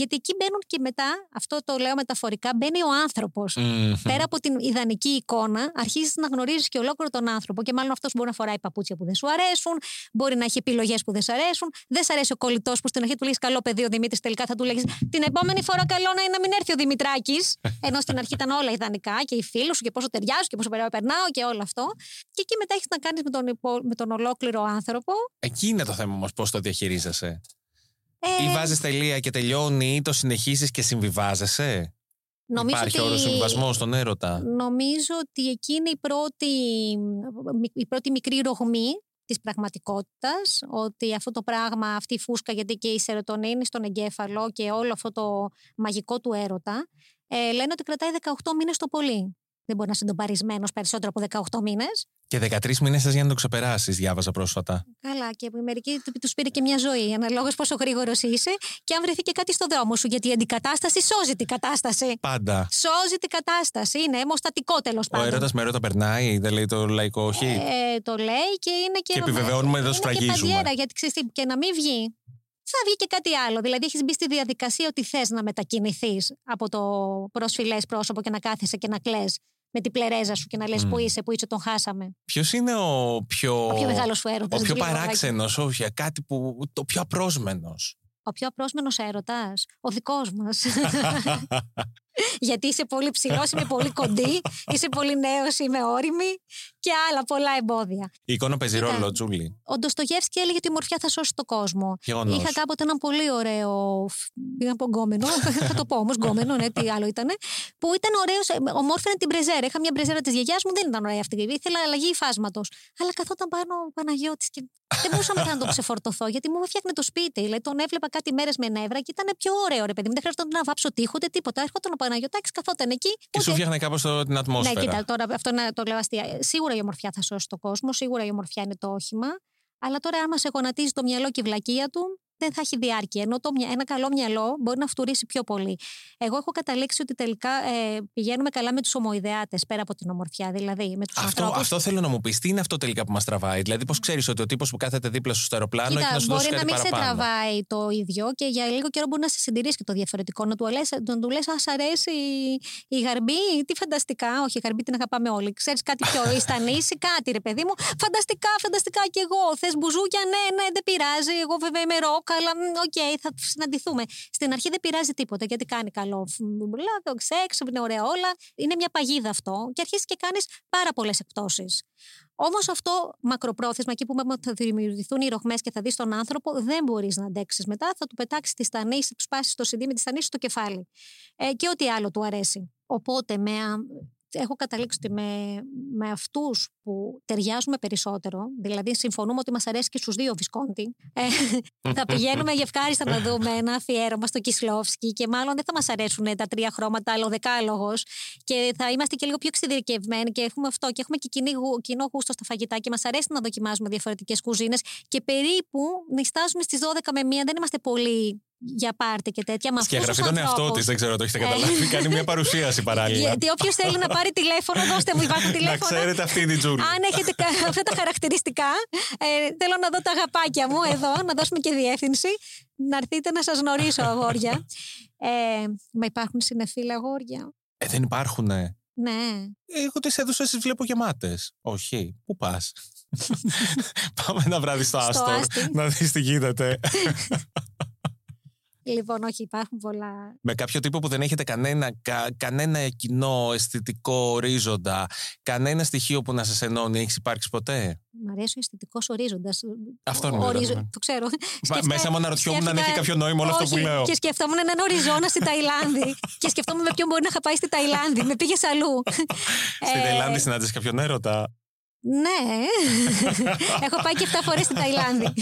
Γιατί εκεί μπαίνουν και μετά, αυτό το λέω μεταφορικά, μπαίνει ο άνθρωπος. Μμμ. Πέρα από την ιδανική εικόνα, αρχίζεις να γνωρίζεις και ολόκληρο τον άνθρωπο. Και μάλλον αυτός μπορεί να φοράει παπούτσια που δεν σου αρέσουν, μπορεί να έχει επιλογές που δεν σου αρέσουν. Δεν σου αρέσει ο κολλητός που στην αρχή του λέει Καλό παιδί ο Δημήτρης, τελικά θα του λέγεις Την επόμενη φορά καλό να είναι να μην έρθει ο Δημητράκης. Ενώ στην αρχή ήταν όλα ιδανικά και οι φίλοι σου και πόσο ταιριάζουν και πόσο περνάω περνάω και όλο αυτό. Και εκεί μετά έχεις να κάνεις με, τον υπο- με τον ολόκληρο άνθρωπο. Εκεί είναι το θέμα όμως, πώς το διαχειρίζεσαι. Ε, Ή βάζεις τελεία και τελειώνει, ή το συνεχίζει και συμβιβάζεσαι; νομίζω Υπάρχει ότι- όρος συμβιβασμός στον έρωτα; Νομίζω ότι εκεί είναι η πρώτη, η πρώτη μικρή ρογμή της πραγματικότητας, ότι αυτό το πράγμα, αυτή η φούσκα, γιατί και η σερωτονίνη στον εγκέφαλο και όλο αυτό το μαγικό του έρωτα, ε, λένε ότι κρατάει 18 μήνες το πολύ. Δεν μπορεί να είσαι ντομπαρισμένος περισσότερο από 18 μήνες. Και 13 μήνες θες για να το ξεπεράσεις, διάβαζα πρόσφατα. Καλά, και μερικοί του πήρε και μια ζωή, αναλόγως πόσο γρήγορος είσαι και αν βρεθεί και κάτι στο δρόμο σου, γιατί η αντικατάσταση σώζει την κατάσταση. Πάντα. Σώζει την κατάσταση, είναι αιμοστατικό τέλος Ο πάντων. έρωτας με έρωτα περνάει, δεν λέει το λαϊκό όχι; Ε, το λέει και είναι και. Και επιβεβαιώνουμε, δεν το είναι και σφραγίζουμε. παντιέρα, γιατί ξέρεις τι, και να μην βγει. Θα βγει και κάτι άλλο. Δηλαδή, έχεις μπει στη διαδικασία ότι θες να μετακινηθείς από το προσφυλέ πρόσωπο και να κάθεσαι και να κλε με την πλερέζα σου και να λες Μμ. που είσαι, που είσαι, τον χάσαμε. Ποιος είναι ο πιο. Ο πιο μεγάλος σου έρωτας. Ο πιο παράξενος, όχι, κάτι που. το πιο απρόσμενος. Ο πιο απρόσμενος έρωτας. Ο δικός μας. [laughs] [laughs] Γιατί είσαι πολύ ψηλός, είμαι πολύ κοντή, είσαι πολύ νέος, είμαι όρημη και άλλα πολλά εμπόδια. Η εικόνα παίζει Κοίτα. ρόλο, Τζούλη. Ο Ντοστογεύσκη έλεγε ότι η μορφιά θα σώσει τον κόσμο. Γεγονός. Είχα κάποτε έναν πολύ ωραίο. Πήγα από γκόμενο. θα το πω όμως, γκόμενο, ναι, τι άλλο ήταν. Που ήταν ωραίος, ομόρφαινε την μπρεζέρα. Είχα μια μπρεζέρα της γιαγιάς μου, δεν ήταν ωραία αυτή. Ήθελα αλλαγή υφάσματος. Αλλά καθόταν πάνω ο Παναγιώτης και δεν μπορούσα μετά να το ξεφορτωθώ γιατί μου έφτιαχνε το σπίτι. Δηλαδή, τον έβλεπα κάτι μέρες με νεύρα και ήταν πιο ωραίο, ρε παιδί μου. Δεν χρειαζόταν να βάψω τείχο ούτε τίποτα. Έρχονταν ο Παναγιώτακη, καθόταν εκεί. Και σου ούτε- φτιάχνε κάπω την ναι, ατμόσφαιρα. κοίτα, τώρα αυτό να το λέω αστεία. Ε, Σίγουρα η ομορφιά θα σώσει τον κόσμο, σίγουρα η ομορφιά είναι το όχημα. Αλλά τώρα, άμα σε γονατίζει το μυαλό και η βλακεία του, δεν θα έχει διάρκεια. Ενώ το, μυα- ένα καλό μυαλό μπορεί να φτουρήσει πιο πολύ. Εγώ έχω καταλήξει ότι τελικά ε, πηγαίνουμε καλά με τους ομοειδεάτε πέρα από την ομορφιά. Δηλαδή με τους Αυτό, ανθρώπους. αυτό θέλω να μου πεις. Τι είναι αυτό τελικά που μας τραβάει; Δηλαδή, πώς ξέρεις ότι ο τύπος που κάθεται δίπλα σου στο αεροπλάνο έχει Κοίτα, να σου μπορεί δώσει να κάτι μην σε παραπάνω; τραβάει το ίδιο και για λίγο καιρό μπορεί να σε συντηρήσει και το διαφορετικό. Να του λες, να του λες, Α, σ' αρέσει η, η γαρμπή, τι φανταστικά. Όχι, η γαρμπή την αγαπάμε όλοι. Ξέρεις κάτι πιο [laughs] ιστανής ή κάτι, ρε παιδί μου. Φανταστικά, φανταστικά κι εγώ. Θες μπουζούκια, ναι, ναι, δεν πειράζει. Εγώ βέβαια είμαι ροκ, αλλά μ, οκ, θα συναντηθούμε. Στην αρχή δεν πειράζει τίποτα γιατί κάνει καλό. Λάδο, σεξ, είναι ωραία όλα. Είναι μια παγίδα αυτό και αρχίζεις και κάνεις πάρα πολλές εκπτώσεις. Όμως αυτό μακροπρόθεσμα, εκεί που θα δημιουργηθούν οι ροχμές και θα δεις τον άνθρωπο, δεν μπορείς να αντέξεις μετά. Θα του πετάξεις τη στανή, θα τους σπάσει το CD με τη στανή στο κεφάλι. Ε, και ό,τι άλλο του αρέσει. Οπότε με, α- έχω καταλήξει ότι με, με αυτούς που ταιριάζουμε περισσότερο, δηλαδή συμφωνούμε ότι μας αρέσει και στους δύο Βισκόντι, ε, [laughs] θα πηγαίνουμε για ευχάριστα να δούμε ένα αφιέρωμα στο Κισλόφσκι και μάλλον δεν θα μας αρέσουν τα τρία χρώματα, αλλά ο δεκάλογος. Και θα είμαστε και λίγο πιο εξειδικευμένοι και έχουμε αυτό. Και έχουμε και κοινή γου- κοινό γούστο στα φαγητά και μας αρέσει να δοκιμάζουμε διαφορετικές κουζίνες. Και περίπου νιστάζουμε στις 12 με 1, δεν είμαστε πολύ για πάρτι και τέτοια. Με αυτούς τους Σκιαγραφεί τον εαυτό ανθρώπους. της, δεν ξέρω αν το έχετε Ε. καταλάβει. [laughs] Κάνει μια παρουσίαση παράλληλα. Γιατί όποιος θέλει να πάρει τηλέφωνο, δώστε μου υπάρχουν Να τηλέφωνα. ξέρετε αυτή είναι η Τζούλη. Αν έχετε κα- [laughs] αυτά τα χαρακτηριστικά, ε, θέλω να δω τα αγαπάκια μου εδώ, να δώσουμε και διεύθυνση. Να έρθετε να σας γνωρίσω, αγόρια. Ε, μα υπάρχουν συνεφίλα αγόρια. Ε, δεν υπάρχουνε. Ναι. Εγώ τις έδωσα, τι βλέπω γεμάτες. Όχι. Πού πας; [laughs] Πάμε ένα βράδυ στο Στο Άστορ Άστι. να δεις τι γίνεται. Λοιπόν, όχι, υπάρχουν πολλά. με κάποιο τύπο που δεν έχετε κανένα, κα- κανένα κοινό αισθητικό ορίζοντα, κανένα στοιχείο που να σας ενώνει, έχεις υπάρξει ποτέ; Μ' αρέσει ο αισθητικός ορίζοντας. Αυτό είναι, δηλαδή. Το ξέρω. Μα- Σκέφτα- [laughs] μέσα μου αναρωτιόμουν αν σκέφτηκα- έχει κάποιο νόημα όλο αυτό που Όχι, λέω. Και σκεφτόμουν έναν οριζόνα στη Ταϊλάνδη. [laughs] και σκεφτόμουν με ποιον μπορεί να είχα πάει στη Ταϊλάνδη. Με πήγες αλλού. Στην Ε, Ταϊλάνδη συνάντησες κάποιον έρωτα. Ναι. [laughs] Έχω πάει και 7 φορές στην Ταϊλάνδη.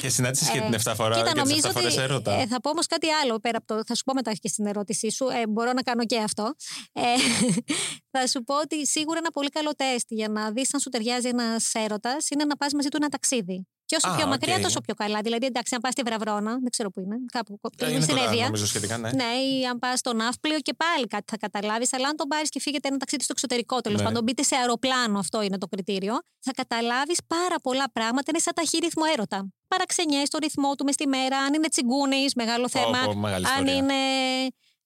Και συνάντησες και Ε, την 7 φορά Κοίτα, και τις νομίζω 7 φορές ότι. έρωτα. ε, θα πω όμως κάτι άλλο πέρα από το. Θα σου πω μετά και στην ερώτησή σου. Ε, μπορώ να κάνω και αυτό. Ε, [laughs] θα σου πω ότι σίγουρα ένα πολύ καλό τεστ για να δεις αν σου ταιριάζει ένας έρωτας είναι να πας μαζί του ένα ταξίδι. Και όσο Α, πιο μακριά, οκ. τόσο πιο καλά. Δηλαδή, εντάξει, αν πας στη Βραυρώνα, δεν ξέρω πού είναι, κάπου Ε, είναι είναι στην κοντά, Εύβοια. νομίζω σχετικά, ναι. Ναι, ή αν πας στο Ναύπλιο και πάλι κάτι θα καταλάβεις. Αλλά αν τον πάρεις και φύγετε ένα ταξίδι στο εξωτερικό, τέλος Ναι. πάντων, μπείτε σε αεροπλάνο, αυτό είναι το κριτήριο, θα καταλάβεις πάρα πολλά πράγματα. Είναι σαν ταχύρυθμο έρωτα. Παραξενιές το ρυθμό του μες στη μέρα, αν είναι τσιγκούνης, μεγάλο θέμα. Πω, πω, μεγάλη αν ιστορία. είναι.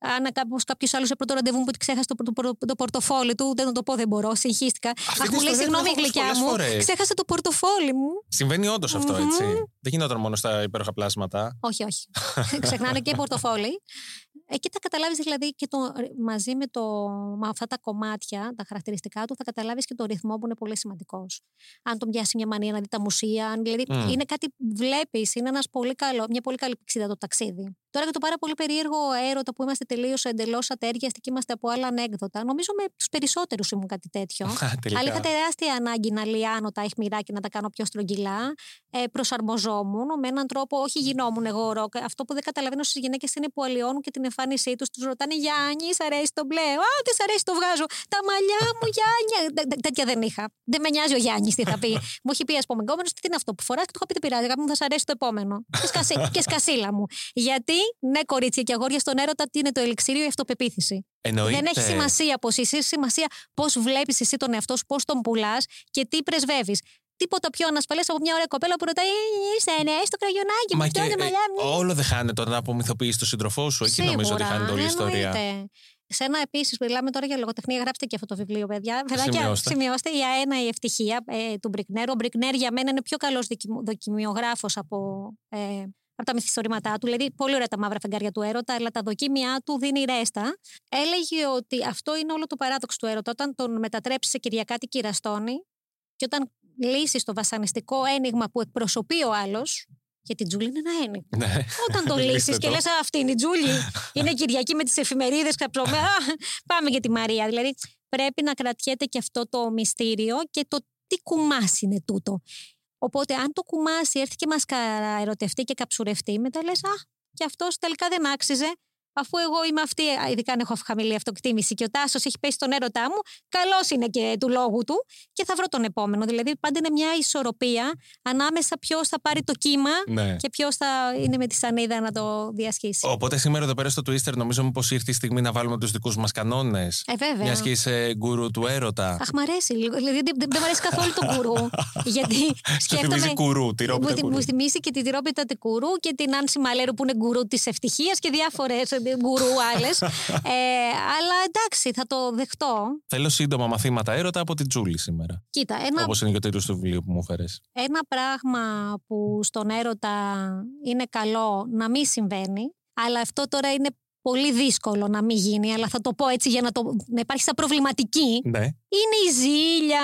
Αν κάποιος άλλος σε πρώτο ραντεβού μου που ξέχασε το, το, το, το πορτοφόλι του, δεν θα το πω, δεν μπορώ, συγχύστηκα. Αυτή Αχ, την μου λέει ιστορία την συγγνώμη, έχω ακούσει γλυκιά πολλές μου. φορές. Ξέχασε το πορτοφόλι μου. Συμβαίνει όντως αυτό, Μμμ. έτσι. Δεν γινόταν μόνο στα υπέροχα πλάσματα. Όχι, όχι. [laughs] Ξεχνάνε και πορτοφόλι. Εκεί θα καταλάβεις δηλαδή και το, μαζί με, το, με αυτά τα κομμάτια, τα χαρακτηριστικά του, θα καταλάβεις και το ρυθμό που είναι πολύ σημαντικός. Αν τον πιάσει μια μανία να δει τα μουσεία, αν, δηλαδή Μμ. είναι κάτι που βλέπεις, είναι ένας πολύ καλό, μια πολύ καλή πηξίδα το ταξίδι. Τώρα για το πάρα πολύ περίεργο έρωτα που είμαστε τελείως εντελώς ατέριαστοι και είμαστε από άλλα ανέκδοτα. Νομίζω με τους περισσότερους ήμουν κάτι τέτοιο. [laughs] Α, τελικά. Αλλά είχα τεράστια ανάγκη να λιάνω τα αιχμηρά και να τα κάνω πιο στρογγυλά. Ε, προσαρμοζόμουν με έναν τρόπο, όχι γινόμουν εγώ ροκ. Αυτό που δεν καταλαβαίνω στις γυναίκες είναι που αλλοιώνουν και την εμφάνισή τους. Τους ρωτάνε Γιάννη, σ' αρέσει το μπλε; Α, δεν σ' αρέσει το βγάζω. Τα μαλλιά μου, [laughs] Γιάννη. Τε- τε- Τέτοια δεν είχα. Δεν με νοιάζει ο Γιάννης τι θα πει. [laughs] μου έχει πει, ας πούμε, γκόμενος, τι είναι αυτό που φοράς; Και του είχα πει δεν πειράζει. Αγάπη μου, θα σ' αρέσει το επόμενο. Και, σκασί, και σκασίλα μου. Γιατί, ναι, κορίτσια και αγόρια στον έρωτα, τι είναι το ελιξίριο, η αυτοπεποίθηση. Εννοείται. Δεν έχει σημασία πώς είσαι, έχει σημασία πώς βλέπεις εσύ τον εαυτό σου, πώς τον πουλάς και τι πρεσβεύεις. Τίποτα πιο ανασφαλές από μια ωραία κοπέλα που ρωτάει «Ε, Είσαι, ναι, στο κραγιονάκι Μα μου, και και ε, μαλλιά μου. όλο δεν χάνεται όταν απομυθοποιείς τον σύντροφό σου. Εκεί νομίζω ότι χάνεται όλη η ιστορία. εννοείται. Σε ένα επίσης, μιλάμε τώρα για λογοτεχνία, γράψτε και αυτό το βιβλίο, παιδιά. Παιδάκια, Σημειώστε. σημειώστε. Για ένα η ευτυχία ε, του Μπρικνέρ. Ο Μπρικνέρ για μένα είναι πιο καλός δοκιμιογράφος από, ε, από τα μυθιστορήματά του. Δηλαδή, πολύ ωραία τα μαύρα φεγγάρια του έρωτα, αλλά τα δοκίμια του δίνει ρέστα. Έλεγε ότι αυτό είναι όλο το παράδοξο του έρωτα. Όταν τον μετατρέψει σε Κυριακάτη κυραστόνη και όταν λύσει το βασανιστικό ένιγμα που εκπροσωπεί ο άλλος. Γιατί η Τζούλη είναι ένα ένιγμα. Ναι. Όταν το [laughs] Λύστε λύσεις και το. λες, αυτή είναι η Τζούλη. είναι Κυριακή με τις εφημερίδες, ξαψωμέ. Α, Πάμε για τη Μαρία. Δηλαδή, πρέπει να κρατιέται και αυτό το μυστήριο και το τι κουμάσι είναι τούτο. Οπότε, αν το κουμάσι έρθει και μας ερωτευτεί και καψουρευτεί, μετά λες, Α, και αυτός τελικά δεν άξιζε. Αφού εγώ είμαι αυτή, α, ειδικά αν έχω χαμηλή αυτοκτήμηση και ο Τάσος έχει πέσει στον έρωτά μου, καλός είναι και του λόγου του και θα βρω τον επόμενο. Δηλαδή, πάντα είναι μια ισορροπία ανάμεσα ποιος θα πάρει το κύμα ναι. και ποιος θα είναι με τη σανίδα να το διασχίσει. Οπότε σήμερα εδώ πέρα στο Twister νομίζω πω ήρθε η στιγμή να βάλουμε τους δικούς μας κανόνες. Ε, βέβαια. Μιας και είσαι γκουρού του έρωτα. Αχ, μ' αρέσει λίγο. Δηλαδή, δεν, δεν μ' αρέσει καθόλου το κουρού. [laughs] γιατί Σου θυμίζει σκέφτομαι. κουρού, Μου, τυρόπιτα θυ- κουρού. μου θυμίσει και τη τυρόπιτα του κουρού και την Άνση Μαλέρου που είναι γκουρού της ευτυχίας και διάφορες γκουρού άλλε. ε, αλλά εντάξει, θα το δεχτώ. Θέλω σύντομα μαθήματα έρωτα από την Τζούλη σήμερα. Κοίτα, ένα, Όπως είναι και ο τίτλος του βιβλίου που μου έφερες. ένα πράγμα που στον έρωτα είναι καλό να μην συμβαίνει, αλλά αυτό τώρα είναι πολύ δύσκολο να μην γίνει, αλλά θα το πω έτσι για να, το, να υπάρχει σαν προβληματική. Ναι. Είναι η ζήλια,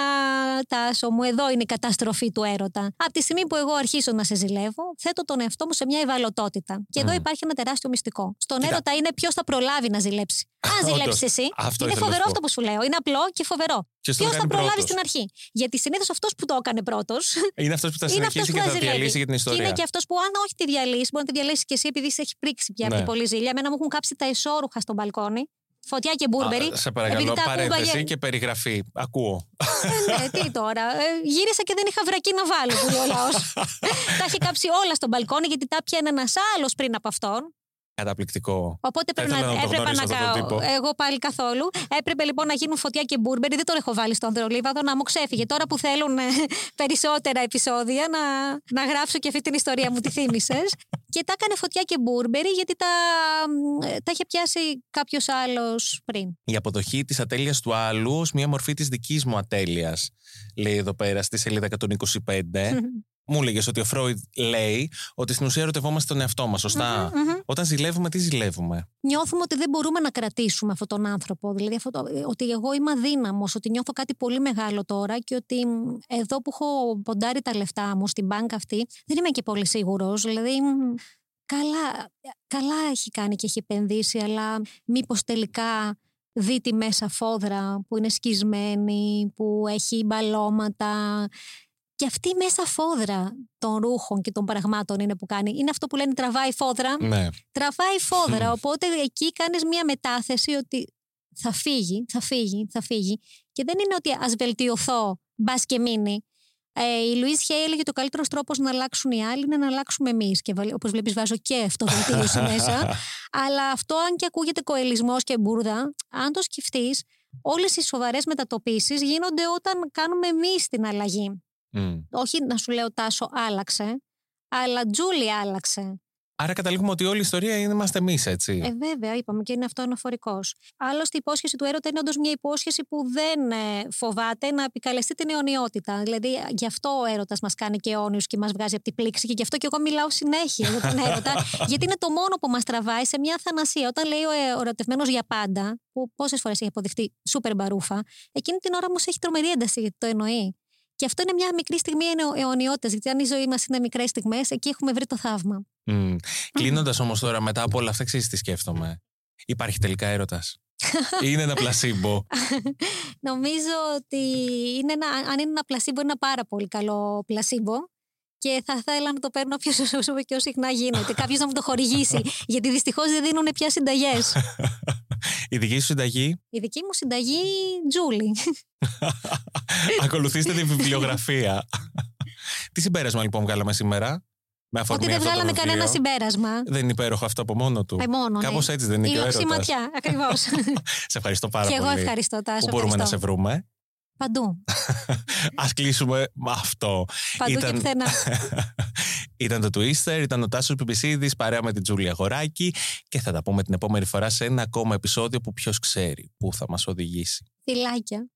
Τάσο μου. Εδώ είναι η καταστροφή του έρωτα. Από τη στιγμή που εγώ αρχίσω να σε ζηλεύω, θέτω τον εαυτό μου σε μια ευαλωτότητα. Και εδώ Μμ. υπάρχει ένα τεράστιο μυστικό. Στον Κοίτα. έρωτα είναι ποιος θα προλάβει να ζηλέψει. [laughs] Αν Όντως. ζηλέψει εσύ, Αυτό είναι ήθελα να φοβερό σου πω. αυτό που σου λέω. Είναι απλό και φοβερό. Ποιος το Ποιος θα κάνει προλάβει πρώτος; στην αρχή; Γιατί συνήθως αυτός που το έκανε πρώτος. [laughs] Είναι αυτός που θα Είναι αυτός συνεχίσει που και θα θα ζηλεύει. διαλύσει για την Και ιστορία. είναι και αυτός που, αν όχι τη διαλύσει, μπορεί να τη διαλύσει και εσύ επειδή σε έχει πρίξει πια από Ναι. την πολύ ζήλια. Εμένα μου έχουν κάψει τα εσώρουχα στον μπαλκόνι. Φωτιά και μπουρμπερι. Α, σε παρακαλώ, επειδή τα παρένθεση ακούγαγε- και περιγραφή. Ακούω. Ε, ναι, τι τώρα. Ε, γύρισα και δεν είχα βρακή να βάλω, που λέει ο λαός. [laughs] τα έχει κάψει όλα στον μπαλκόνι γιατί τα πιάνε ένας άλλος πριν από αυτόν. Καταπληκτικό. Οπότε πρέπει ήθελα να, να το έπρεπε γνωρίσω να αυτόν τον κάνω. τύπο. Εγώ πάλι καθόλου. Έπρεπε λοιπόν να γίνουν φωτιά και μπουρμπερι. Δεν τον έχω βάλει στον Ανδρολίβαδο να μου ξέφυγε. Τώρα που θέλουν ε, περισσότερα επεισόδια να, να γράψω και αυτή την ιστορία μου, τη θύμισε. [laughs] και τα έκανε φωτιά και μπουρμπερι γιατί τα, ε, τα είχε πιάσει κάποιος άλλος πριν. Η αποδοχή της ατέλειας του άλλου ως μια μορφή της δικής μου ατέλειας. Λέει εδώ πέρα στη σελίδα 125. [laughs] Μου έλεγε ότι ο Φρόιντ λέει ότι στην ουσία ερωτευόμαστε τον εαυτό μας, σωστά; Μμμ, μμμ. Όταν ζηλεύουμε, τι ζηλεύουμε; νιώθουμε ότι δεν μπορούμε να κρατήσουμε αυτόν τον άνθρωπο. Δηλαδή, αυτό το- ότι εγώ είμαι αδύναμος, ότι νιώθω κάτι πολύ μεγάλο τώρα και ότι μ, εδώ που έχω ποντάρει τα λεφτά μου στην μπάνκα αυτή, δεν είμαι και πολύ σίγουρος. Δηλαδή, μ, καλά, καλά έχει κάνει και έχει επενδύσει, αλλά μήπως τελικά δει τη μέσα φόδρα που είναι σκισμένη, που έχει μπαλώματα. Και αυτή η μέσα φόδρα των ρούχων και των πραγμάτων είναι που κάνει. Είναι αυτό που λένε τραβάει φόδρα. Ναι. Τραβάει φόδρα. Οπότε εκεί κάνεις μία μετάθεση ότι θα φύγει, θα φύγει, θα φύγει. Και δεν είναι ότι ας βελτιωθώ, μπας και μείνει. Ε, η Λουίς Χέι έλεγε ότι ο καλύτερος τρόπος να αλλάξουν οι άλλοι είναι να αλλάξουμε εμείς. Και όπως βλέπεις, βάζω και αυτοβελτίωση [laughs] μέσα. Αλλά αυτό, αν και ακούγεται κοελισμός και μπουρδα, αν το σκεφτείς, όλες οι σοβαρές μετατοπίσεις γίνονται όταν κάνουμε εμείς την αλλαγή. Όχι να σου λέω Τάσο άλλαξε, αλλά Τζούλη άλλαξε. Άρα καταλήγουμε ότι όλη η ιστορία είναι είμαστε εμείς, έτσι. Ε, βέβαια, είπαμε και είναι αυτό αναφορικό. Άλλωστε, η υπόσχεση του έρωτα είναι όντως μια υπόσχεση που δεν ε, φοβάται να επικαλεστεί την αιωνιότητα. Δηλαδή, γι' αυτό ο έρωτας μας κάνει και αιώνιου και μας βγάζει από την πλήξη και γι' αυτό και εγώ μιλάω συνέχεια για τον έρωτα, [laughs] γιατί είναι το μόνο που μας τραβάει σε μια θανασία. Όταν λέει ο ερωτευμένος για πάντα, που πόσες φορές έχει αποδειχτεί σούπερ μπαρούφα, εκείνη την ώρα μου έχει τρομερή ένταση γιατί το εννοεί. Και αυτό είναι μια μικρή στιγμή αιωνιότητας. Γιατί αν η ζωή μας είναι μικρές στιγμές, εκεί έχουμε βρει το θαύμα. Mm. Κλείνοντας όμως τώρα μετά από όλα αυτά, ξέρεις τι σκέφτομαι. Υπάρχει τελικά έρωτας. [laughs] είναι ένα πλασίμπο. Νομίζω ότι είναι ένα, αν είναι ένα πλασίμπο, είναι ένα πάρα πολύ καλό πλασίμπο. Και θα ήθελα να το παίρνω πιο, πιο συχνά γίνεται. [laughs] Κάποιος να μου το χορηγήσει. γιατί δυστυχώς δεν δίνουν πια συνταγές. [laughs] Η δική σου συνταγή; Η δική μου συνταγή, Τζούλη. [laughs] Ακολουθήστε τη βιβλιογραφία. Τι συμπέρασμα λοιπόν βγάλαμε σήμερα; Με Ότι δεν βγάλαμε κανένα συμπέρασμα. Δεν είναι υπέροχο αυτό από μόνο του. Ε, μόνο, Κάπως ναι. έτσι δεν είναι Η και ο έρωτας. ματιά, ακριβώς. [laughs] σε ευχαριστώ πάρα και πολύ. εγώ ευχαριστώ, Τάσο. Πού μπορούμε να σε βρούμε. Παντού. [laughs] Α κλείσουμε με αυτό. Παντού και πουθενά. Ήταν το Twister, ήταν ο Τάσος Πιπισίδης παρέα με την Τζούλια Γοράκη και θα τα πούμε την επόμενη φορά σε ένα ακόμα επεισόδιο που ποιος ξέρει που θα μας οδηγήσει. Φιλάκια.